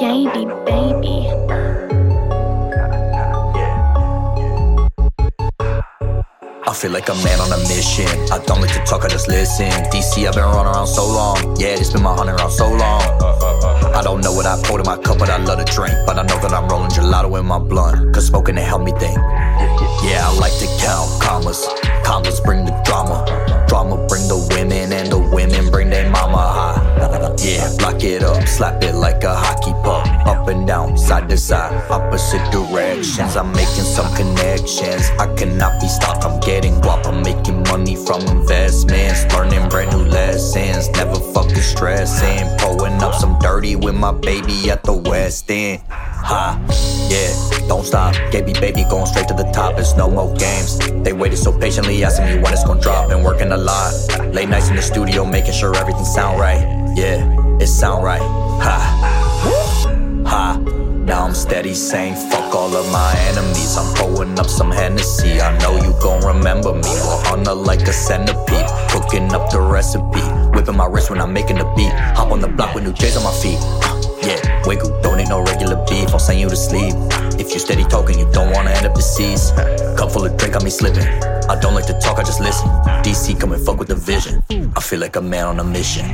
baby, baby. I feel like a man on a mission. I don't like to talk, I just listen. DC, I've been running around so long. Yeah, it's been my hunting around so long. I don't know what I poured in my cup, but I love to drink. But I know that I'm rolling gelato in my blunt. Cause smoking it help me think. Yeah, I like to count commas. Yeah, block it up, slap it like a hockey puck. Up and down, side to side, opposite directions. I'm making some connections. I cannot be stopped. I'm getting guap. I'm making money from investments. Learning brand new lessons. Never fucking stressing. Pulling up some dirty with my baby at the West End. Ha, yeah, don't stop. Gabey baby going straight to the top. It's no more games. They waited so patiently, asking me when it's gonna drop. Been working a lot. Late nights in the studio, making sure everything sound right. Yeah, it sound right. Ha, ha. Now I'm steady saying fuck all of my enemies. I'm pulling up some Hennessy. I know you gon' remember me. We're on her like a centipede. Cooking up the recipe. Whipping my wrist when I'm making the beat. Hop on the block with new J's on my feet. Uh, yeah, wiggle, don't need no regular beef. I'll send you to sleep. If you steady talking, you don't wanna end up deceased. Cup full of drink, got me slipping. I don't like to talk, I just listen. DC come and fuck with the vision. I feel like a man on a mission.